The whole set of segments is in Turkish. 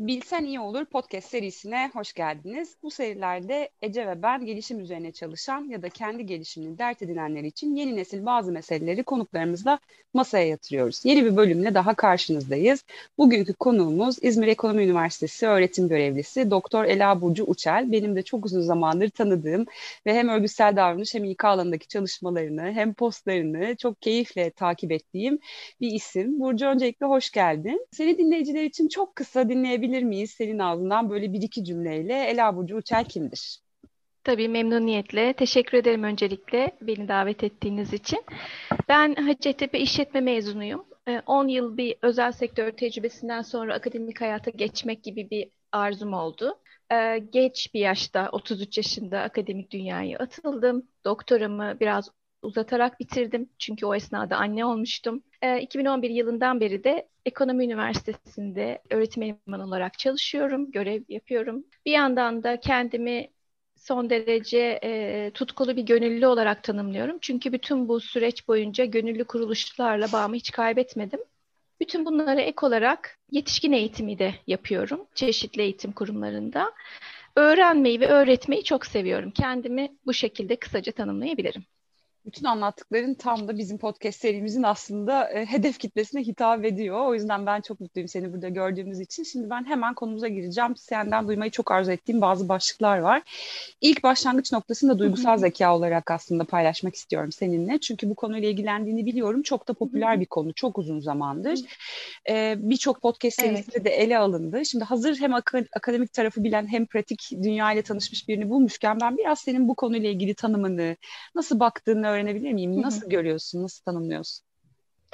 Bilsen İyi Olur podcast serisine hoş geldiniz. Bu serilerde Ece ve ben gelişim üzerine çalışan ya da kendi gelişimini dert edinenler için yeni nesil bazı meseleleri konuklarımızla masaya yatırıyoruz. Yeni bir bölümle daha karşınızdayız. Bugünkü konuğumuz İzmir Ekonomi Üniversitesi öğretim görevlisi Doktor Ela Burcu Uçel. Benim de çok uzun zamandır tanıdığım ve hem örgütsel davranış hem İK alanındaki çalışmalarını hem postlarını çok keyifle takip ettiğim bir isim. Burcu öncelikle hoş geldin. Seni dinleyiciler için çok kısa dinleyebiliriz öğrenebilir miyiz senin ağzından böyle bir iki cümleyle Ela Burcu Uçel kimdir? Tabii memnuniyetle. Teşekkür ederim öncelikle beni davet ettiğiniz için. Ben Hacettepe İşletme mezunuyum. 10 ee, yıl bir özel sektör tecrübesinden sonra akademik hayata geçmek gibi bir arzum oldu. Ee, geç bir yaşta, 33 yaşında akademik dünyaya atıldım. Doktoramı biraz uzatarak bitirdim. Çünkü o esnada anne olmuştum. E, ee, 2011 yılından beri de Ekonomi Üniversitesi'nde öğretim elemanı olarak çalışıyorum, görev yapıyorum. Bir yandan da kendimi son derece e, tutkulu bir gönüllü olarak tanımlıyorum. Çünkü bütün bu süreç boyunca gönüllü kuruluşlarla bağımı hiç kaybetmedim. Bütün bunlara ek olarak yetişkin eğitimi de yapıyorum çeşitli eğitim kurumlarında. Öğrenmeyi ve öğretmeyi çok seviyorum. Kendimi bu şekilde kısaca tanımlayabilirim bütün anlattıkların tam da bizim podcast serimizin aslında e, hedef kitlesine hitap ediyor. O yüzden ben çok mutluyum seni burada gördüğümüz için. Şimdi ben hemen konumuza gireceğim. Senden duymayı çok arzu ettiğim bazı başlıklar var. İlk başlangıç noktasını da duygusal zeka olarak aslında paylaşmak istiyorum seninle. Çünkü bu konuyla ilgilendiğini biliyorum. Çok da popüler bir konu. Çok uzun zamandır. Ee, Birçok podcast serisinde evet. de ele alındı. Şimdi hazır hem ak- akademik tarafı bilen hem pratik dünya ile tanışmış birini bulmuşken ben biraz senin bu konuyla ilgili tanımını, nasıl baktığını öğrenebilir miyim? Nasıl Hı-hı. görüyorsun, nasıl tanımlıyorsun?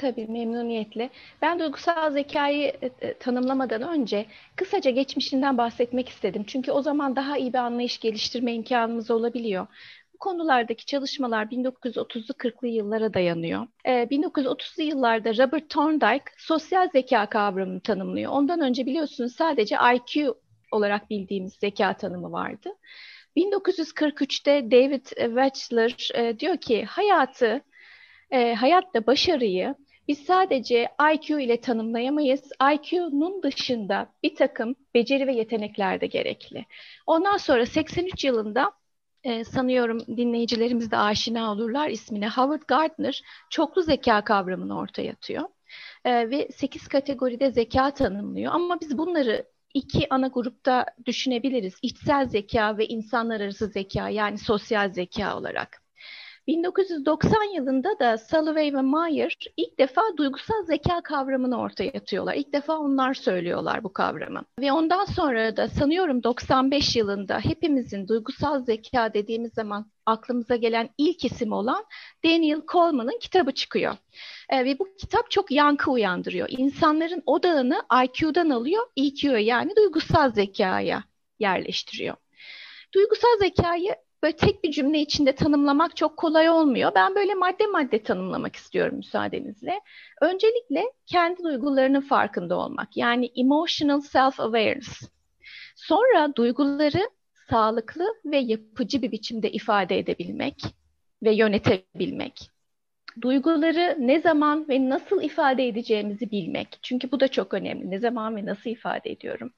Tabii memnuniyetle. Ben duygusal zekayı e, e, tanımlamadan önce kısaca geçmişinden bahsetmek istedim. Çünkü o zaman daha iyi bir anlayış geliştirme imkanımız olabiliyor. Bu konulardaki çalışmalar 1930'lu 40'lı yıllara dayanıyor. E, 1930'lu yıllarda Robert Thorndike sosyal zeka kavramını tanımlıyor. Ondan önce biliyorsunuz sadece IQ olarak bildiğimiz zeka tanımı vardı. 1943'te David Wechsler e, diyor ki hayatı, e, hayatta başarıyı biz sadece IQ ile tanımlayamayız. IQ'nun dışında bir takım beceri ve yetenekler de gerekli. Ondan sonra 83 yılında e, sanıyorum dinleyicilerimiz de aşina olurlar ismine Howard Gardner çoklu zeka kavramını ortaya atıyor. E, ve 8 kategoride zeka tanımlıyor. Ama biz bunları iki ana grupta düşünebiliriz. İçsel zeka ve insanlar arası zeka yani sosyal zeka olarak. 1990 yılında da Salovey ve Mayer ilk defa duygusal zeka kavramını ortaya atıyorlar. İlk defa onlar söylüyorlar bu kavramı. Ve ondan sonra da sanıyorum 95 yılında hepimizin duygusal zeka dediğimiz zaman aklımıza gelen ilk isim olan Daniel Coleman'ın kitabı çıkıyor. E, ve bu kitap çok yankı uyandırıyor. İnsanların odağını IQ'dan alıyor, EQ'ya yani duygusal zekaya yerleştiriyor. Duygusal zekayı böyle tek bir cümle içinde tanımlamak çok kolay olmuyor. Ben böyle madde madde tanımlamak istiyorum müsaadenizle. Öncelikle kendi duygularının farkında olmak. Yani emotional self-awareness. Sonra duyguları sağlıklı ve yapıcı bir biçimde ifade edebilmek ve yönetebilmek. Duyguları ne zaman ve nasıl ifade edeceğimizi bilmek. Çünkü bu da çok önemli. Ne zaman ve nasıl ifade ediyorum.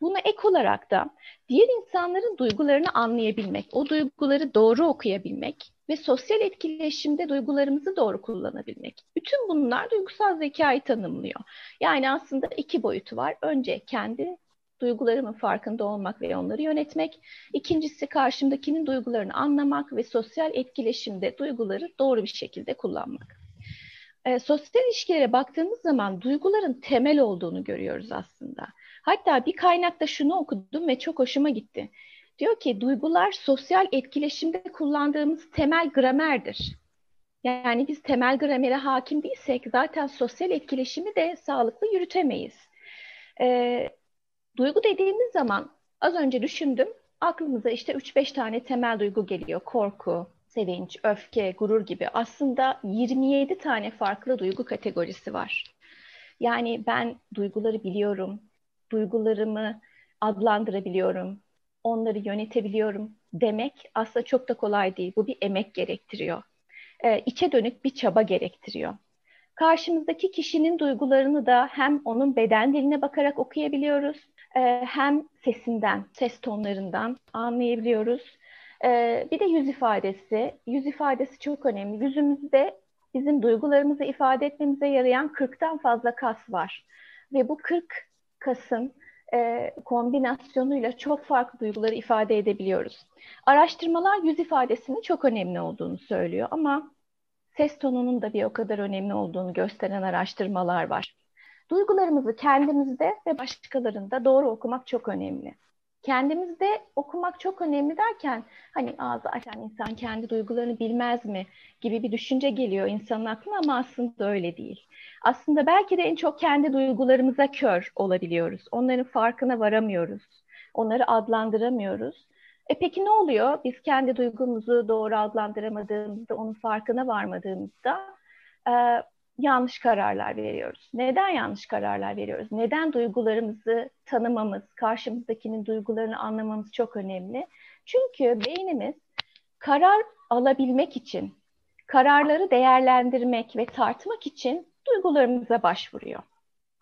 Buna ek olarak da diğer insanların duygularını anlayabilmek, o duyguları doğru okuyabilmek ve sosyal etkileşimde duygularımızı doğru kullanabilmek. Bütün bunlar duygusal zekayı tanımlıyor. Yani aslında iki boyutu var. Önce kendi duygularımın farkında olmak ve onları yönetmek. İkincisi karşımdakinin duygularını anlamak ve sosyal etkileşimde duyguları doğru bir şekilde kullanmak. E, sosyal ilişkilere baktığımız zaman duyguların temel olduğunu görüyoruz aslında. Hatta bir kaynakta şunu okudum ve çok hoşuma gitti. Diyor ki duygular sosyal etkileşimde kullandığımız temel gramerdir. Yani biz temel gramere hakim değilsek zaten sosyal etkileşimi de sağlıklı yürütemeyiz. Ee, duygu dediğimiz zaman az önce düşündüm. Aklımıza işte 3-5 tane temel duygu geliyor. Korku, sevinç, öfke, gurur gibi. Aslında 27 tane farklı duygu kategorisi var. Yani ben duyguları biliyorum, duygularımı adlandırabiliyorum, onları yönetebiliyorum demek aslında çok da kolay değil. Bu bir emek gerektiriyor. Ee, içe dönük bir çaba gerektiriyor. Karşımızdaki kişinin duygularını da hem onun beden diline bakarak okuyabiliyoruz, e, hem sesinden, ses tonlarından anlayabiliyoruz. E, bir de yüz ifadesi. Yüz ifadesi çok önemli. Yüzümüzde bizim duygularımızı ifade etmemize yarayan 40'tan fazla kas var. Ve bu 40 kasın e, kombinasyonuyla çok farklı duyguları ifade edebiliyoruz. Araştırmalar yüz ifadesinin çok önemli olduğunu söylüyor ama ses tonunun da bir o kadar önemli olduğunu gösteren araştırmalar var. Duygularımızı kendimizde ve başkalarında doğru okumak çok önemli. Kendimizde okumak çok önemli derken hani ağzı açan insan kendi duygularını bilmez mi gibi bir düşünce geliyor insanın aklına ama aslında öyle değil. Aslında belki de en çok kendi duygularımıza kör olabiliyoruz. Onların farkına varamıyoruz. Onları adlandıramıyoruz. E peki ne oluyor? Biz kendi duygumuzu doğru adlandıramadığımızda, onun farkına varmadığımızda e, yanlış kararlar veriyoruz. Neden yanlış kararlar veriyoruz? Neden duygularımızı tanımamız, karşımızdakinin duygularını anlamamız çok önemli? Çünkü beynimiz karar alabilmek için, kararları değerlendirmek ve tartmak için duygularımıza başvuruyor.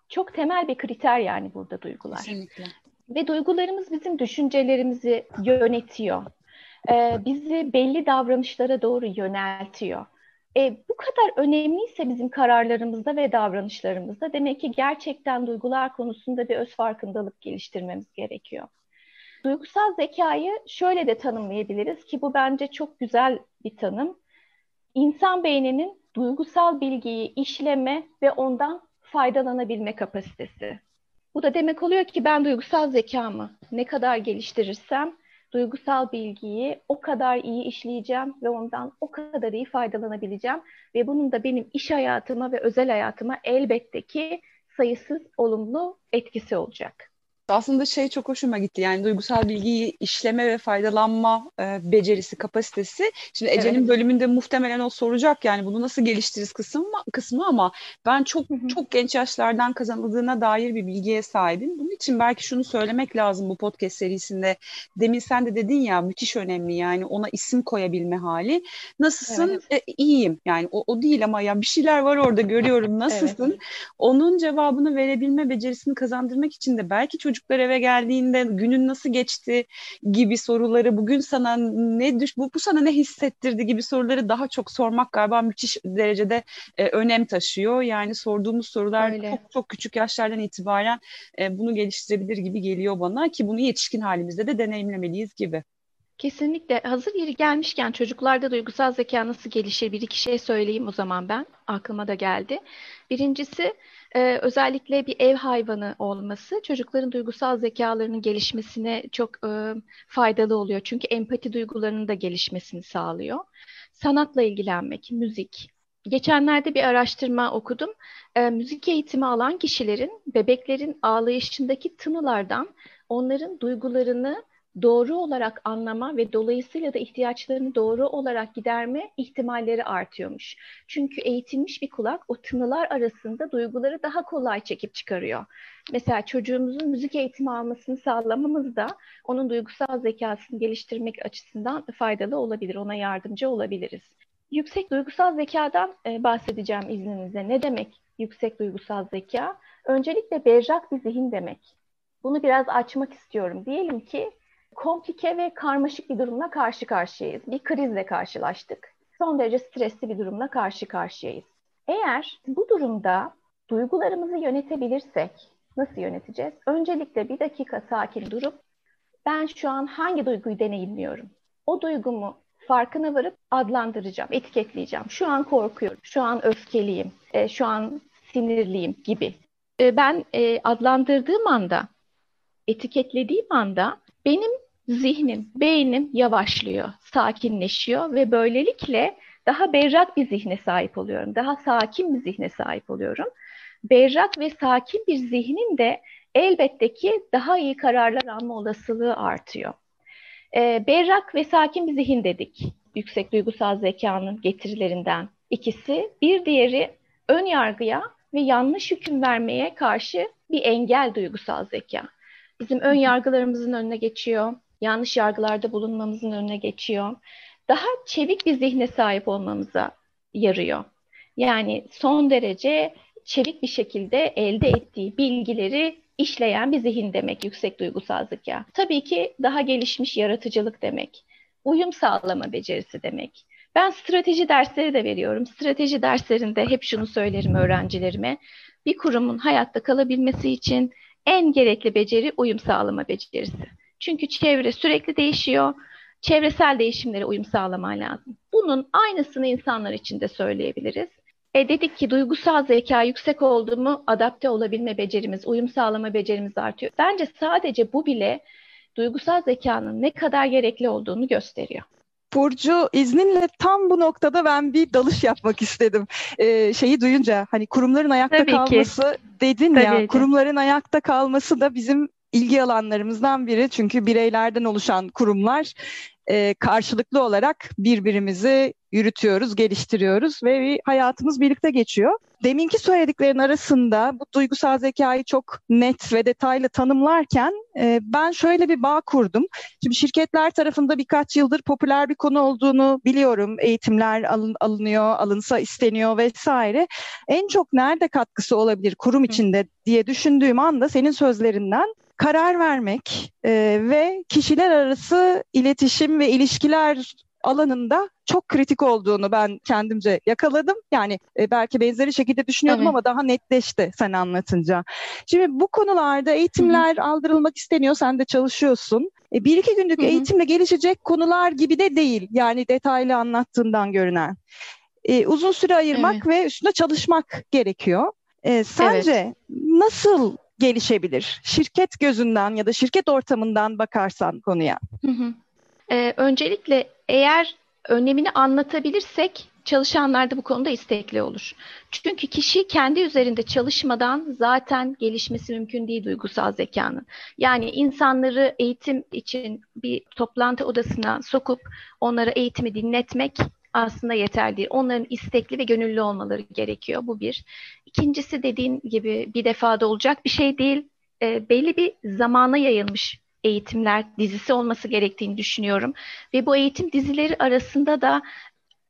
Çok temel bir kriter yani burada duygular. Kesinlikle. Ve duygularımız bizim düşüncelerimizi yönetiyor. Ee, bizi belli davranışlara doğru yöneltiyor. E, bu kadar önemliyse bizim kararlarımızda ve davranışlarımızda demek ki gerçekten duygular konusunda bir öz farkındalık geliştirmemiz gerekiyor. Duygusal zekayı şöyle de tanımlayabiliriz ki bu bence çok güzel bir tanım. İnsan beyninin duygusal bilgiyi işleme ve ondan faydalanabilme kapasitesi. Bu da demek oluyor ki ben duygusal zekamı ne kadar geliştirirsem duygusal bilgiyi o kadar iyi işleyeceğim ve ondan o kadar iyi faydalanabileceğim ve bunun da benim iş hayatıma ve özel hayatıma elbette ki sayısız olumlu etkisi olacak. Aslında şey çok hoşuma gitti yani duygusal bilgiyi işleme ve faydalanma e, becerisi, kapasitesi. Şimdi Ece'nin evet. bölümünde muhtemelen o soracak yani bunu nasıl geliştiririz kısmı, kısmı ama ben çok çok genç yaşlardan kazanıldığına dair bir bilgiye sahibim. Bunun için belki şunu söylemek lazım bu podcast serisinde. Demin sen de dedin ya müthiş önemli yani ona isim koyabilme hali. Nasılsın? Evet. E, iyiyim yani o, o değil ama ya bir şeyler var orada görüyorum nasılsın? Evet. Onun cevabını verebilme becerisini kazandırmak için de belki çocuk çocuklar eve geldiğinde günün nasıl geçti gibi soruları bugün sana ne düş bu, bu sana ne hissettirdi gibi soruları daha çok sormak galiba müthiş derecede e, önem taşıyor. Yani sorduğumuz sorular Öyle. çok çok küçük yaşlardan itibaren e, bunu geliştirebilir gibi geliyor bana ki bunu yetişkin halimizde de deneyimlemeliyiz gibi. Kesinlikle. Hazır yeri gelmişken çocuklarda duygusal zeka nasıl gelişir? Bir iki şey söyleyeyim o zaman ben. Aklıma da geldi. Birincisi e, özellikle bir ev hayvanı olması çocukların duygusal zekalarının gelişmesine çok e, faydalı oluyor. Çünkü empati duygularının da gelişmesini sağlıyor. Sanatla ilgilenmek, müzik. Geçenlerde bir araştırma okudum. E, müzik eğitimi alan kişilerin bebeklerin ağlayışındaki tınılardan onların duygularını doğru olarak anlama ve dolayısıyla da ihtiyaçlarını doğru olarak giderme ihtimalleri artıyormuş. Çünkü eğitilmiş bir kulak o tınılar arasında duyguları daha kolay çekip çıkarıyor. Mesela çocuğumuzun müzik eğitimi almasını sağlamamız da onun duygusal zekasını geliştirmek açısından faydalı olabilir, ona yardımcı olabiliriz. Yüksek duygusal zekadan e, bahsedeceğim izninizle. Ne demek yüksek duygusal zeka? Öncelikle berrak bir zihin demek. Bunu biraz açmak istiyorum. Diyelim ki komplike ve karmaşık bir durumla karşı karşıyayız. Bir krizle karşılaştık. Son derece stresli bir durumla karşı karşıyayız. Eğer bu durumda duygularımızı yönetebilirsek nasıl yöneteceğiz? Öncelikle bir dakika sakin durup ben şu an hangi duyguyu deneyimliyorum? O duygumu farkına varıp adlandıracağım, etiketleyeceğim. Şu an korkuyorum, şu an öfkeliyim, e, şu an sinirliyim gibi. E, ben e, adlandırdığım anda, etiketlediğim anda benim zihnim, beynim yavaşlıyor, sakinleşiyor ve böylelikle daha berrak bir zihne sahip oluyorum. Daha sakin bir zihne sahip oluyorum. Berrak ve sakin bir zihnin de elbette ki daha iyi kararlar alma olasılığı artıyor. E, berrak ve sakin bir zihin dedik. Yüksek duygusal zekanın getirilerinden ikisi. Bir diğeri ön yargıya ve yanlış hüküm vermeye karşı bir engel duygusal zeka. Bizim ön yargılarımızın önüne geçiyor yanlış yargılarda bulunmamızın önüne geçiyor. Daha çevik bir zihne sahip olmamıza yarıyor. Yani son derece çevik bir şekilde elde ettiği bilgileri işleyen bir zihin demek yüksek duygusal zeka. Tabii ki daha gelişmiş yaratıcılık demek. Uyum sağlama becerisi demek. Ben strateji dersleri de veriyorum. Strateji derslerinde hep şunu söylerim öğrencilerime. Bir kurumun hayatta kalabilmesi için en gerekli beceri uyum sağlama becerisi. Çünkü çevre sürekli değişiyor. Çevresel değişimlere uyum sağlaman lazım. Bunun aynısını insanlar için de söyleyebiliriz. E dedik ki duygusal zeka yüksek oldu mu adapte olabilme becerimiz, uyum sağlama becerimiz artıyor. Bence sadece bu bile duygusal zekanın ne kadar gerekli olduğunu gösteriyor. Burcu izninle tam bu noktada ben bir dalış yapmak istedim. Ee, şeyi duyunca hani kurumların ayakta Tabii kalması ki. dedin Tabii ya ki. kurumların ayakta kalması da bizim ilgi alanlarımızdan biri. Çünkü bireylerden oluşan kurumlar e, karşılıklı olarak birbirimizi yürütüyoruz, geliştiriyoruz ve bir hayatımız birlikte geçiyor. Deminki söylediklerin arasında bu duygusal zekayı çok net ve detaylı tanımlarken e, ben şöyle bir bağ kurdum. Şimdi şirketler tarafında birkaç yıldır popüler bir konu olduğunu biliyorum. Eğitimler alın, alınıyor, alınsa isteniyor vesaire. En çok nerede katkısı olabilir kurum içinde diye düşündüğüm anda senin sözlerinden karar vermek e, ve kişiler arası iletişim ve ilişkiler alanında çok kritik olduğunu ben kendimce yakaladım. Yani e, belki benzeri şekilde düşünüyordum evet. ama daha netleşti sen anlatınca. Şimdi bu konularda eğitimler Hı-hı. aldırılmak isteniyor. Sen de çalışıyorsun. E, bir iki günlük Hı-hı. eğitimle gelişecek konular gibi de değil. Yani detaylı anlattığından görünen. E, uzun süre ayırmak evet. ve üstüne çalışmak gerekiyor. E, sence evet. nasıl gelişebilir? Şirket gözünden ya da şirket ortamından bakarsan konuya. Hı hı. Ee, öncelikle eğer önemini anlatabilirsek çalışanlar da bu konuda istekli olur. Çünkü kişi kendi üzerinde çalışmadan zaten gelişmesi mümkün değil duygusal zekanın. Yani insanları eğitim için bir toplantı odasına sokup onlara eğitimi dinletmek aslında yeterli değil. Onların istekli ve gönüllü olmaları gerekiyor. Bu bir. İkincisi dediğin gibi bir defada olacak bir şey değil. E, belli bir zamana yayılmış eğitimler dizisi olması gerektiğini düşünüyorum. Ve bu eğitim dizileri arasında da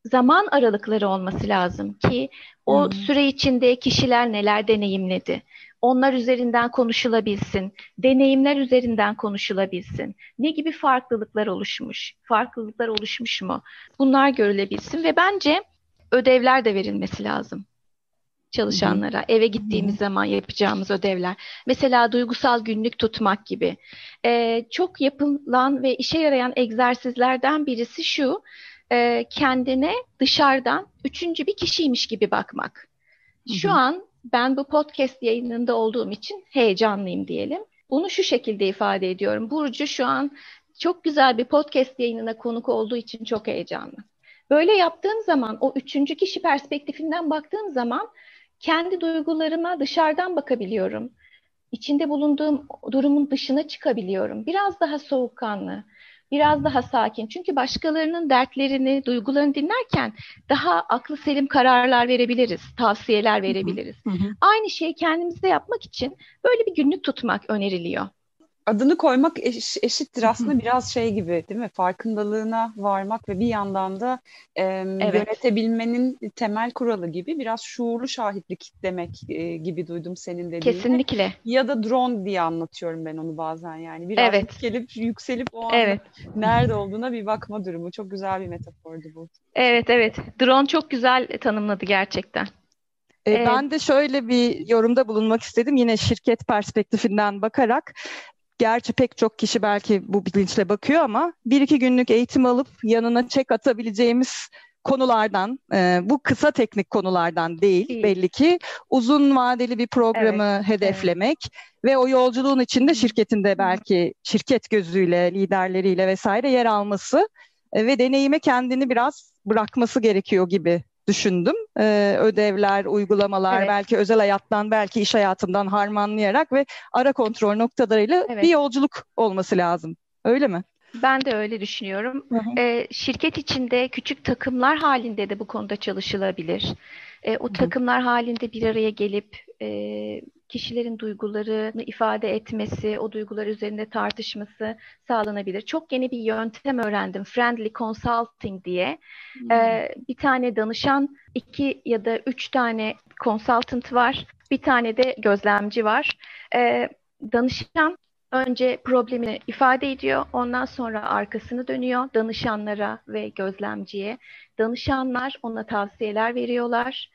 zaman aralıkları olması lazım ki o hmm. süre içinde kişiler neler deneyimledi onlar üzerinden konuşulabilsin, deneyimler üzerinden konuşulabilsin. Ne gibi farklılıklar oluşmuş, farklılıklar oluşmuş mu? Bunlar görülebilsin ve bence ödevler de verilmesi lazım çalışanlara. Eve gittiğimiz zaman yapacağımız ödevler. Mesela duygusal günlük tutmak gibi. Ee, çok yapılan ve işe yarayan egzersizlerden birisi şu. E, kendine dışarıdan üçüncü bir kişiymiş gibi bakmak. Şu an ben bu podcast yayınında olduğum için heyecanlıyım diyelim. Bunu şu şekilde ifade ediyorum. Burcu şu an çok güzel bir podcast yayınına konuk olduğu için çok heyecanlı. Böyle yaptığım zaman o üçüncü kişi perspektifinden baktığım zaman kendi duygularıma dışarıdan bakabiliyorum. İçinde bulunduğum durumun dışına çıkabiliyorum. Biraz daha soğukkanlı, biraz daha sakin. Çünkü başkalarının dertlerini, duygularını dinlerken daha aklı selim kararlar verebiliriz, tavsiyeler verebiliriz. Hı hı. Aynı şeyi kendimizde yapmak için böyle bir günlük tutmak öneriliyor adını koymak eş, eşittir aslında biraz şey gibi değil mi? Farkındalığına varmak ve bir yandan da e, evet. yönetebilmenin temel kuralı gibi biraz şuurlu şahitlik demek e, gibi duydum senin dediğini. Kesinlikle. Ya da drone diye anlatıyorum ben onu bazen yani. Biraz evet. yükselip, yükselip o anda evet. nerede olduğuna bir bakma durumu. Çok güzel bir metafordu bu. Evet evet. Drone çok güzel tanımladı gerçekten. Evet. Ben de şöyle bir yorumda bulunmak istedim. Yine şirket perspektifinden bakarak Gerçi pek çok kişi belki bu bilinçle bakıyor ama bir iki günlük eğitim alıp yanına çek atabileceğimiz konulardan, e, bu kısa teknik konulardan değil, değil. belli ki uzun vadeli bir programı evet, hedeflemek evet. ve o yolculuğun içinde şirketinde belki şirket gözüyle, liderleriyle vesaire yer alması e, ve deneyime kendini biraz bırakması gerekiyor gibi düşündüm. Ee, ödevler, uygulamalar, evet. belki özel hayattan, belki iş hayatından harmanlayarak ve ara kontrol noktalarıyla evet. bir yolculuk olması lazım. Öyle mi? Ben de öyle düşünüyorum. Hı hı. Ee, şirket içinde küçük takımlar halinde de bu konuda çalışılabilir. Ee, o takımlar halinde bir araya gelip e, kişilerin duygularını ifade etmesi, o duygular üzerinde tartışması sağlanabilir. Çok yeni bir yöntem öğrendim. Friendly Consulting diye. Hmm. Ee, bir tane danışan, iki ya da üç tane consultant var. Bir tane de gözlemci var. Ee, danışan önce problemini ifade ediyor. Ondan sonra arkasını dönüyor danışanlara ve gözlemciye. Danışanlar ona tavsiyeler veriyorlar.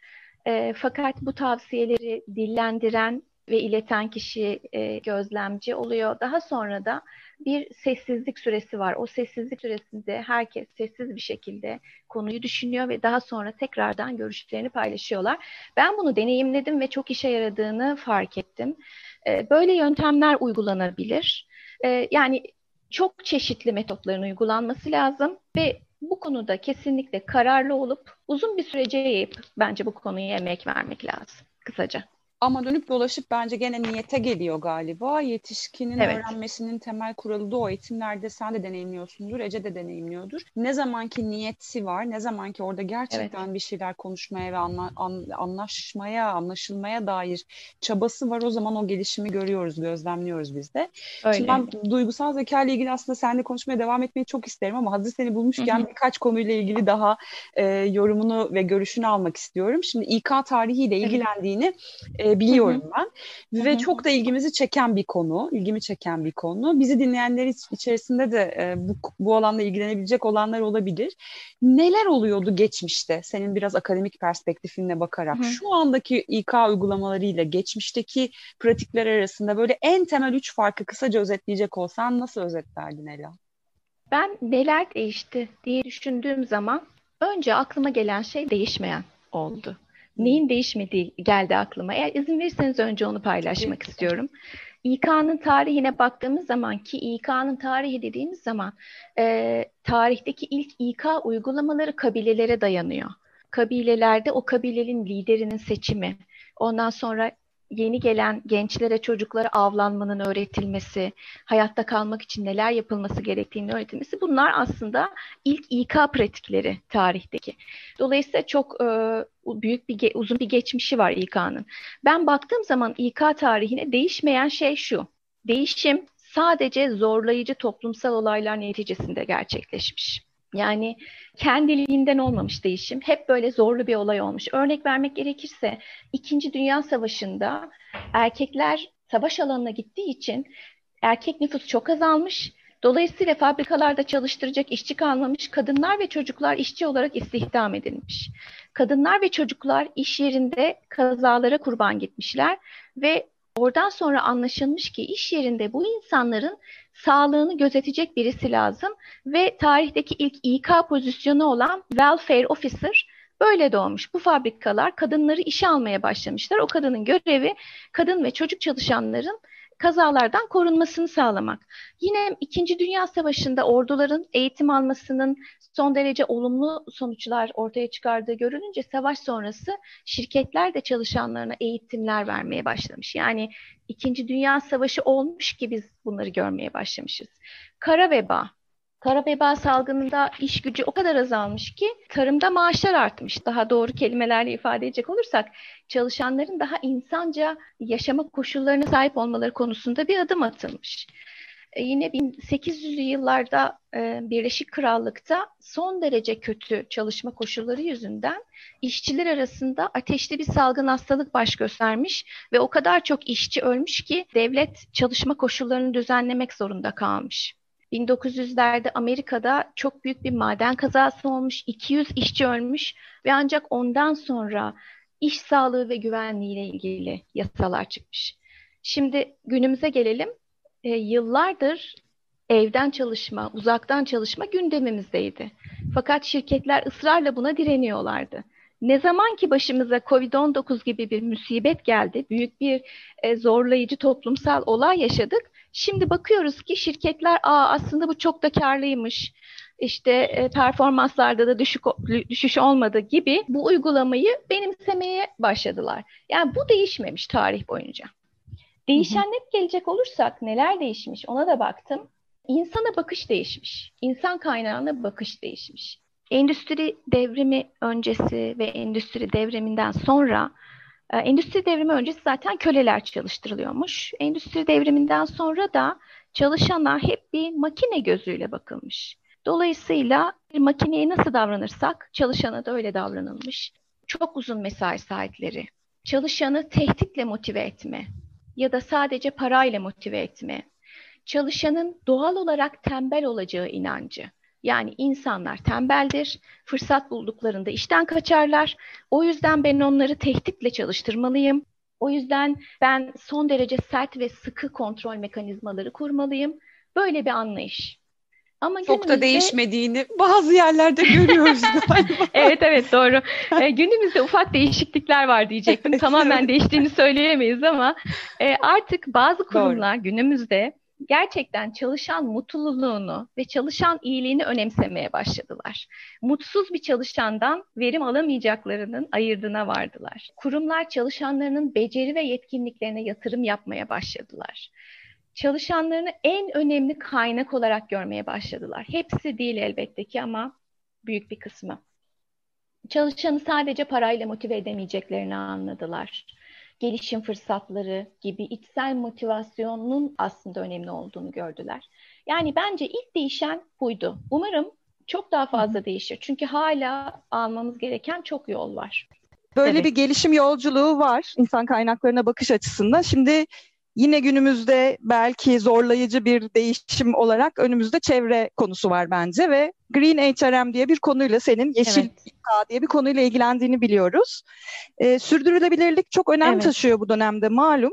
E, fakat bu tavsiyeleri dillendiren ve ileten kişi e, gözlemci oluyor. Daha sonra da bir sessizlik süresi var. O sessizlik süresinde herkes sessiz bir şekilde konuyu düşünüyor ve daha sonra tekrardan görüşlerini paylaşıyorlar. Ben bunu deneyimledim ve çok işe yaradığını fark ettim. E, böyle yöntemler uygulanabilir. E, yani çok çeşitli metotların uygulanması lazım ve bu konuda kesinlikle kararlı olup uzun bir sürece yayıp bence bu konuya emek vermek lazım kısaca. Ama dönüp dolaşıp bence gene niyete geliyor galiba. Yetişkinin evet. öğrenmesinin temel kuralı da o eğitimlerde sen de deneyimliyorsundur, Ece de deneyimliyordur. Ne zamanki niyeti var, ne zamanki orada gerçekten evet. bir şeyler konuşmaya ve anla, an, anlaşmaya, anlaşılmaya dair çabası var. O zaman o gelişimi görüyoruz, gözlemliyoruz biz de. Öyle. Şimdi ben duygusal zeka ile ilgili aslında seninle konuşmaya devam etmeyi çok isterim ama hazır seni bulmuşken Hı-hı. birkaç konuyla ilgili daha e, yorumunu ve görüşünü almak istiyorum. Şimdi İK tarihiyle ilgilendiğini e, e, biliyorum Hı-hı. ben. Ve Hı-hı. çok da ilgimizi çeken bir konu, ilgimi çeken bir konu. Bizi dinleyenler içerisinde de e, bu, bu alanla ilgilenebilecek olanlar olabilir. Neler oluyordu geçmişte senin biraz akademik perspektifinle bakarak? Hı-hı. Şu andaki İK uygulamalarıyla geçmişteki pratikler arasında böyle en temel üç farkı kısaca özetleyecek olsan nasıl özetlerdin Ela? Ben neler değişti diye düşündüğüm zaman önce aklıma gelen şey değişmeyen oldu neyin değişmediği geldi aklıma. Eğer izin verirseniz önce onu paylaşmak istiyorum. İK'nın tarihine baktığımız zaman ki İK'nın tarihi dediğimiz zaman e, tarihteki ilk İK uygulamaları kabilelere dayanıyor. Kabilelerde o kabilenin liderinin seçimi, ondan sonra yeni gelen gençlere, çocuklara avlanmanın öğretilmesi, hayatta kalmak için neler yapılması gerektiğini öğretilmesi bunlar aslında ilk İK pratikleri tarihteki. Dolayısıyla çok e, büyük bir uzun bir geçmişi var İK'nın. Ben baktığım zaman İK tarihine değişmeyen şey şu. Değişim sadece zorlayıcı toplumsal olaylar neticesinde gerçekleşmiş. Yani kendiliğinden olmamış değişim. Hep böyle zorlu bir olay olmuş. Örnek vermek gerekirse İkinci Dünya Savaşı'nda erkekler savaş alanına gittiği için erkek nüfus çok azalmış. Dolayısıyla fabrikalarda çalıştıracak işçi kalmamış. Kadınlar ve çocuklar işçi olarak istihdam edilmiş. Kadınlar ve çocuklar iş yerinde kazalara kurban gitmişler ve oradan sonra anlaşılmış ki iş yerinde bu insanların sağlığını gözetecek birisi lazım ve tarihteki ilk İK pozisyonu olan Welfare Officer böyle doğmuş. Bu fabrikalar kadınları işe almaya başlamışlar. O kadının görevi kadın ve çocuk çalışanların kazalardan korunmasını sağlamak. Yine İkinci Dünya Savaşı'nda orduların eğitim almasının son derece olumlu sonuçlar ortaya çıkardığı görülünce savaş sonrası şirketler de çalışanlarına eğitimler vermeye başlamış. Yani İkinci Dünya Savaşı olmuş ki biz bunları görmeye başlamışız. Kara veba, Kara veba salgınında iş gücü o kadar azalmış ki tarımda maaşlar artmış. Daha doğru kelimelerle ifade edecek olursak çalışanların daha insanca yaşama koşullarına sahip olmaları konusunda bir adım atılmış. E, yine 1800'lü yıllarda e, Birleşik Krallık'ta son derece kötü çalışma koşulları yüzünden işçiler arasında ateşli bir salgın hastalık baş göstermiş ve o kadar çok işçi ölmüş ki devlet çalışma koşullarını düzenlemek zorunda kalmış. 1900'lerde Amerika'da çok büyük bir maden kazası olmuş, 200 işçi ölmüş ve ancak ondan sonra iş sağlığı ve güvenliği ile ilgili yasalar çıkmış. Şimdi günümüze gelelim. E, yıllardır evden çalışma, uzaktan çalışma gündemimizdeydi. Fakat şirketler ısrarla buna direniyorlardı. Ne zaman ki başımıza Covid-19 gibi bir musibet geldi, büyük bir e, zorlayıcı toplumsal olay yaşadık. Şimdi bakıyoruz ki şirketler Aa, aslında bu çok da karlıymış, işte e, performanslarda da düşük, düşüş olmadı gibi bu uygulamayı benimsemeye başladılar. Yani bu değişmemiş tarih boyunca. Değişenler gelecek olursak neler değişmiş ona da baktım. İnsana bakış değişmiş. İnsan kaynağına bakış değişmiş. Endüstri devrimi öncesi ve endüstri devriminden sonra endüstri devrimi öncesi zaten köleler çalıştırılıyormuş. Endüstri devriminden sonra da çalışana hep bir makine gözüyle bakılmış. Dolayısıyla bir makineye nasıl davranırsak çalışana da öyle davranılmış. Çok uzun mesai saatleri, çalışanı tehditle motive etme ya da sadece parayla motive etme, çalışanın doğal olarak tembel olacağı inancı. Yani insanlar tembeldir, fırsat bulduklarında işten kaçarlar. O yüzden ben onları tehditle çalıştırmalıyım. O yüzden ben son derece sert ve sıkı kontrol mekanizmaları kurmalıyım. Böyle bir anlayış. Ama Çok günümüzde... da değişmediğini bazı yerlerde görüyoruz galiba. evet evet doğru. E, günümüzde ufak değişiklikler var diyecektim. Tamamen değiştiğini söyleyemeyiz ama e, artık bazı kurumlar doğru. günümüzde gerçekten çalışan mutluluğunu ve çalışan iyiliğini önemsemeye başladılar. Mutsuz bir çalışandan verim alamayacaklarının ayırdına vardılar. Kurumlar çalışanlarının beceri ve yetkinliklerine yatırım yapmaya başladılar. Çalışanlarını en önemli kaynak olarak görmeye başladılar. Hepsi değil elbette ki ama büyük bir kısmı. Çalışanı sadece parayla motive edemeyeceklerini anladılar gelişim fırsatları gibi içsel motivasyonun aslında önemli olduğunu gördüler. Yani bence ilk değişen buydu. Umarım çok daha fazla değişir. Çünkü hala almamız gereken çok yol var. Böyle Tabii. bir gelişim yolculuğu var insan kaynaklarına bakış açısından. Şimdi Yine günümüzde belki zorlayıcı bir değişim olarak önümüzde çevre konusu var bence ve Green HRM diye bir konuyla senin yeşil evet. Diye bir konuyla ilgilendiğini biliyoruz. Ee, sürdürülebilirlik çok önem evet. taşıyor bu dönemde malum.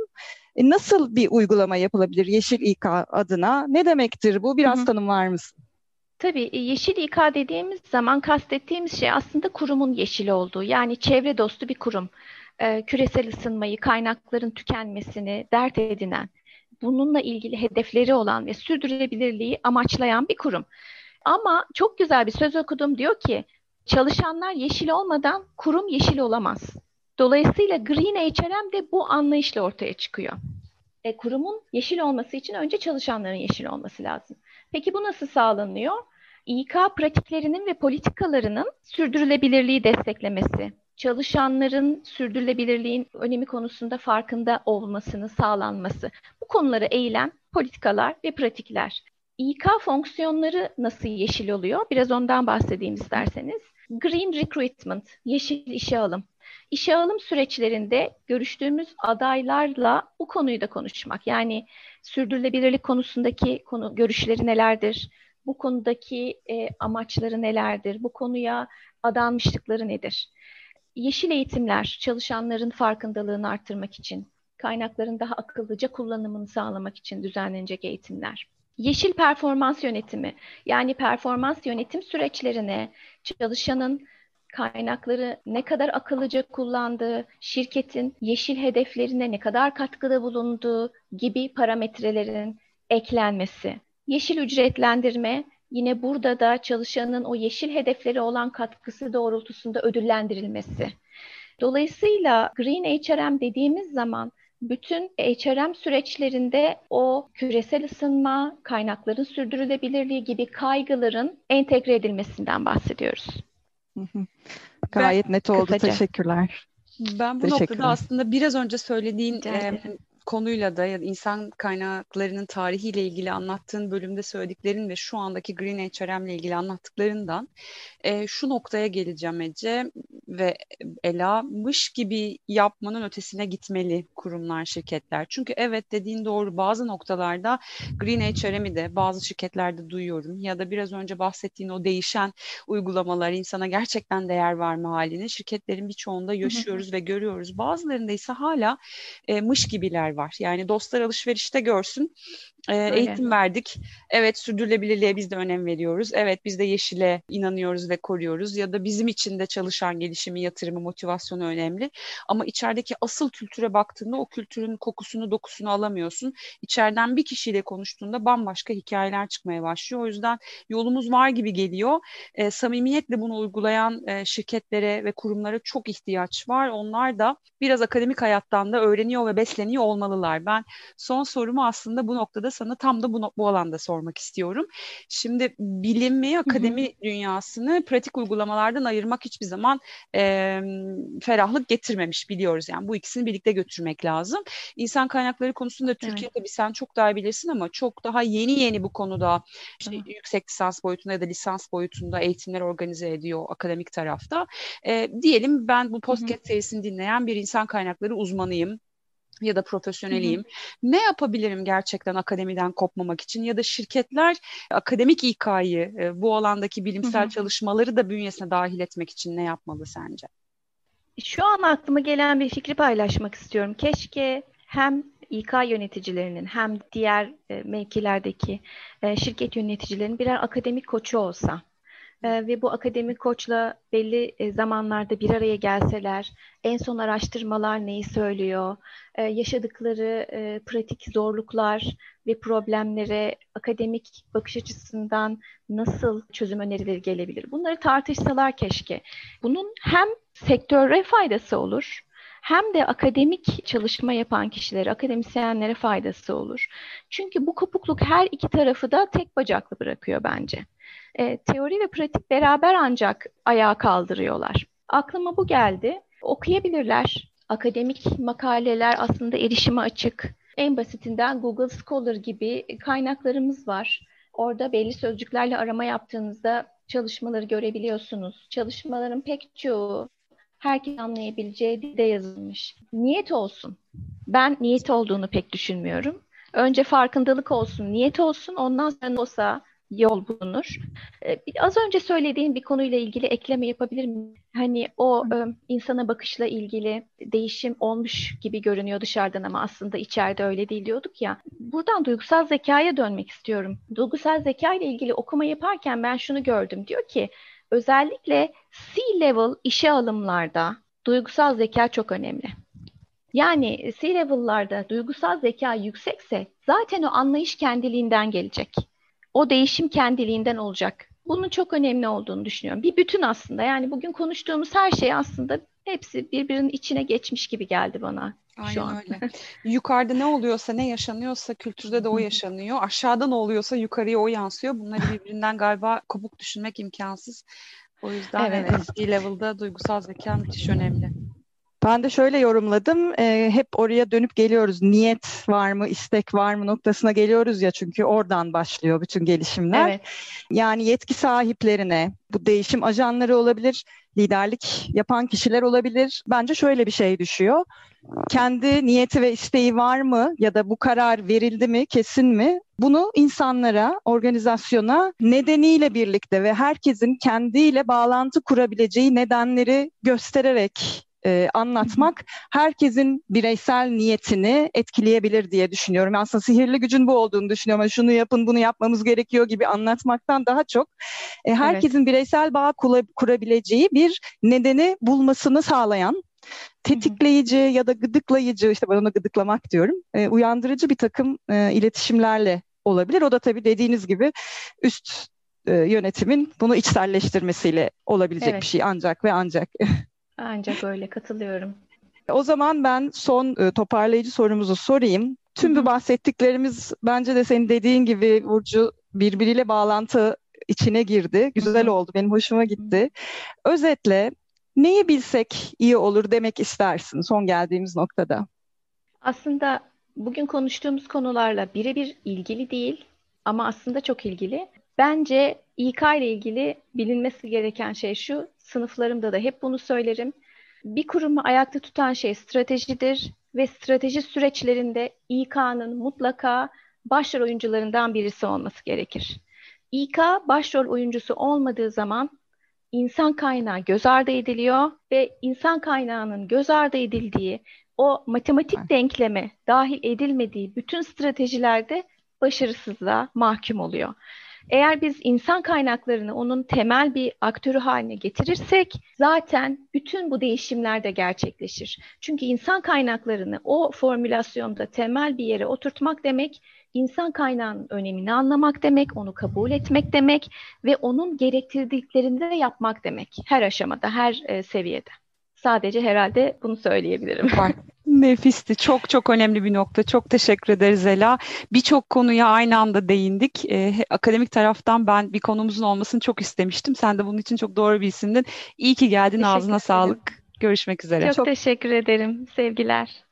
E, nasıl bir uygulama yapılabilir Yeşil İK adına? Ne demektir bu? Biraz Hı-hı. tanımlar mısın? Tabii e, yeşil İK dediğimiz zaman kastettiğimiz şey aslında kurumun yeşil olduğu yani çevre dostu bir kurum e, küresel ısınmayı, kaynakların tükenmesini dert edinen, bununla ilgili hedefleri olan ve sürdürülebilirliği amaçlayan bir kurum. Ama çok güzel bir söz okudum diyor ki çalışanlar yeşil olmadan kurum yeşil olamaz. Dolayısıyla Green HRM de bu anlayışla ortaya çıkıyor. E, kurumun yeşil olması için önce çalışanların yeşil olması lazım. Peki bu nasıl sağlanıyor? İK pratiklerinin ve politikalarının sürdürülebilirliği desteklemesi, çalışanların sürdürülebilirliğin önemi konusunda farkında olmasını sağlanması. Bu konuları eğilen politikalar ve pratikler. İK fonksiyonları nasıl yeşil oluyor? Biraz ondan bahsedeyim isterseniz. Green Recruitment, yeşil işe alım. İşe alım süreçlerinde görüştüğümüz adaylarla bu konuyu da konuşmak. Yani sürdürülebilirlik konusundaki konu görüşleri nelerdir? Bu konudaki e, amaçları nelerdir? Bu konuya adanmışlıkları nedir? Yeşil eğitimler çalışanların farkındalığını arttırmak için, kaynakların daha akıllıca kullanımını sağlamak için düzenlenecek eğitimler. Yeşil performans yönetimi, yani performans yönetim süreçlerine çalışanın kaynakları ne kadar akıllıca kullandığı, şirketin yeşil hedeflerine ne kadar katkıda bulunduğu gibi parametrelerin eklenmesi. Yeşil ücretlendirme Yine burada da çalışanın o yeşil hedefleri olan katkısı doğrultusunda ödüllendirilmesi. Dolayısıyla Green HRM dediğimiz zaman bütün HRM süreçlerinde o küresel ısınma, kaynakların sürdürülebilirliği gibi kaygıların entegre edilmesinden bahsediyoruz. Gayet ben, net oldu. Kısaca. Teşekkürler. Ben bu noktada aslında biraz önce söylediğin e, konuyla da ya da insan kaynaklarının tarihiyle ilgili anlattığın bölümde söylediklerin ve şu andaki Green HRM ile ilgili anlattıklarından e, şu noktaya geleceğim Ece ve Ela mış gibi yapmanın ötesine gitmeli kurumlar, şirketler. Çünkü evet dediğin doğru bazı noktalarda Green HRM'i de bazı şirketlerde duyuyorum ya da biraz önce bahsettiğin o değişen uygulamalar insana gerçekten değer verme halini şirketlerin birçoğunda yaşıyoruz ve görüyoruz. Bazılarında ise hala e, mış gibiler var. Yani dostlar alışverişte görsün. E, eğitim verdik. Evet sürdürülebilirliğe biz de önem veriyoruz. Evet biz de yeşile inanıyoruz ve koruyoruz. Ya da bizim için de çalışan gelişimi, yatırımı, motivasyonu önemli. Ama içerideki asıl kültüre baktığında o kültürün kokusunu, dokusunu alamıyorsun. İçeriden bir kişiyle konuştuğunda bambaşka hikayeler çıkmaya başlıyor. O yüzden yolumuz var gibi geliyor. E, samimiyetle bunu uygulayan e, şirketlere ve kurumlara çok ihtiyaç var. Onlar da biraz akademik hayattan da öğreniyor ve besleniyor olmalılar. Ben son sorumu aslında bu noktada sana tam da bu, bu alanda sormak istiyorum. Şimdi bilimi, akademi hı hı. dünyasını pratik uygulamalardan ayırmak hiçbir zaman e, ferahlık getirmemiş biliyoruz. Yani bu ikisini birlikte götürmek lazım. İnsan kaynakları konusunda Türkiye evet. tabii sen çok daha bilirsin ama çok daha yeni yeni bu konuda işte yüksek lisans boyutunda ya da lisans boyutunda eğitimler organize ediyor akademik tarafta. E, diyelim ben bu podcast serisini dinleyen bir insan kaynakları uzmanıyım ya da profesyoneliyim. Hı hı. Ne yapabilirim gerçekten akademiden kopmamak için ya da şirketler akademik İK'yı e, bu alandaki bilimsel hı hı. çalışmaları da bünyesine dahil etmek için ne yapmalı sence? Şu an aklıma gelen bir fikri paylaşmak istiyorum. Keşke hem İK yöneticilerinin hem diğer e, mevkilerdeki e, şirket yöneticilerinin birer akademik koçu olsa e, ve bu akademik koçla belli e, zamanlarda bir araya gelseler, en son araştırmalar neyi söylüyor, e, yaşadıkları e, pratik zorluklar ve problemlere akademik bakış açısından nasıl çözüm önerileri gelebilir? Bunları tartışsalar keşke. Bunun hem sektöre faydası olur, hem de akademik çalışma yapan kişilere, akademisyenlere faydası olur. Çünkü bu kopukluk her iki tarafı da tek bacaklı bırakıyor bence. E, teori ve pratik beraber ancak ayağa kaldırıyorlar. Aklıma bu geldi. Okuyabilirler. Akademik makaleler aslında erişime açık. En basitinden Google Scholar gibi kaynaklarımız var. Orada belli sözcüklerle arama yaptığınızda çalışmaları görebiliyorsunuz. Çalışmaların pek çoğu herkes anlayabileceği dilde yazılmış. Niyet olsun. Ben niyet olduğunu pek düşünmüyorum. Önce farkındalık olsun, niyet olsun. Ondan sonra olsa yol bulunur. Ee, az önce söylediğim bir konuyla ilgili ekleme yapabilir miyim? Hani o e, insana bakışla ilgili değişim olmuş gibi görünüyor dışarıdan ama aslında içeride öyle değil diyorduk ya. Buradan duygusal zekaya dönmek istiyorum. Duygusal zeka ile ilgili okuma yaparken ben şunu gördüm. Diyor ki özellikle C-level işe alımlarda duygusal zeka çok önemli. Yani C-level'larda duygusal zeka yüksekse zaten o anlayış kendiliğinden gelecek o değişim kendiliğinden olacak. Bunun çok önemli olduğunu düşünüyorum. Bir bütün aslında. Yani bugün konuştuğumuz her şey aslında hepsi birbirinin içine geçmiş gibi geldi bana. Aynen şu an. öyle. Yukarıda ne oluyorsa, ne yaşanıyorsa kültürde de o yaşanıyor. Aşağıda ne oluyorsa yukarıya o yansıyor. Bunları birbirinden galiba kopuk düşünmek imkansız. O yüzden evet. evet level'da duygusal zeka müthiş önemli. Ben de şöyle yorumladım. E, hep oraya dönüp geliyoruz. Niyet var mı, istek var mı noktasına geliyoruz ya çünkü oradan başlıyor bütün gelişimler. Evet. Yani yetki sahiplerine, bu değişim ajanları olabilir, liderlik yapan kişiler olabilir. Bence şöyle bir şey düşüyor. Kendi niyeti ve isteği var mı ya da bu karar verildi mi, kesin mi? Bunu insanlara, organizasyona nedeniyle birlikte ve herkesin kendiyle bağlantı kurabileceği nedenleri göstererek e, anlatmak herkesin bireysel niyetini etkileyebilir diye düşünüyorum. Aslında sihirli gücün bu olduğunu düşünüyorum. Yani şunu yapın, bunu yapmamız gerekiyor gibi anlatmaktan daha çok e, herkesin evet. bireysel bağ kurabileceği bir nedeni bulmasını sağlayan tetikleyici ya da gıdıklayıcı işte ben ona gıdıklamak diyorum. E, uyandırıcı bir takım e, iletişimlerle olabilir. O da tabii dediğiniz gibi üst e, yönetimin bunu içselleştirmesiyle olabilecek evet. bir şey ancak ve ancak. Ancak öyle katılıyorum. O zaman ben son e, toparlayıcı sorumuzu sorayım. Tüm bu bahsettiklerimiz bence de senin dediğin gibi Burcu birbiriyle bağlantı içine girdi. Güzel oldu. Benim hoşuma gitti. Özetle neyi bilsek iyi olur demek istersin son geldiğimiz noktada? Aslında bugün konuştuğumuz konularla birebir ilgili değil ama aslında çok ilgili. Bence İK ile ilgili bilinmesi gereken şey şu, sınıflarımda da hep bunu söylerim. Bir kurumu ayakta tutan şey stratejidir ve strateji süreçlerinde İK'nın mutlaka başrol oyuncularından birisi olması gerekir. İK başrol oyuncusu olmadığı zaman insan kaynağı göz ardı ediliyor ve insan kaynağının göz ardı edildiği o matematik denkleme dahil edilmediği bütün stratejilerde başarısızlığa mahkum oluyor. Eğer biz insan kaynaklarını onun temel bir aktörü haline getirirsek zaten bütün bu değişimler de gerçekleşir. Çünkü insan kaynaklarını o formülasyonda temel bir yere oturtmak demek insan kaynağının önemini anlamak demek, onu kabul etmek demek ve onun gerektirdiklerini de yapmak demek her aşamada, her e, seviyede. Sadece herhalde bunu söyleyebilirim. Nefisti. Çok çok önemli bir nokta. Çok teşekkür ederiz Ela. Birçok konuya aynı anda değindik. Ee, akademik taraftan ben bir konumuzun olmasını çok istemiştim. Sen de bunun için çok doğru bir isimdin. İyi ki geldin. Teşekkür Ağzına ederim. sağlık. Görüşmek üzere. Çok, çok teşekkür ederim. Sevgiler.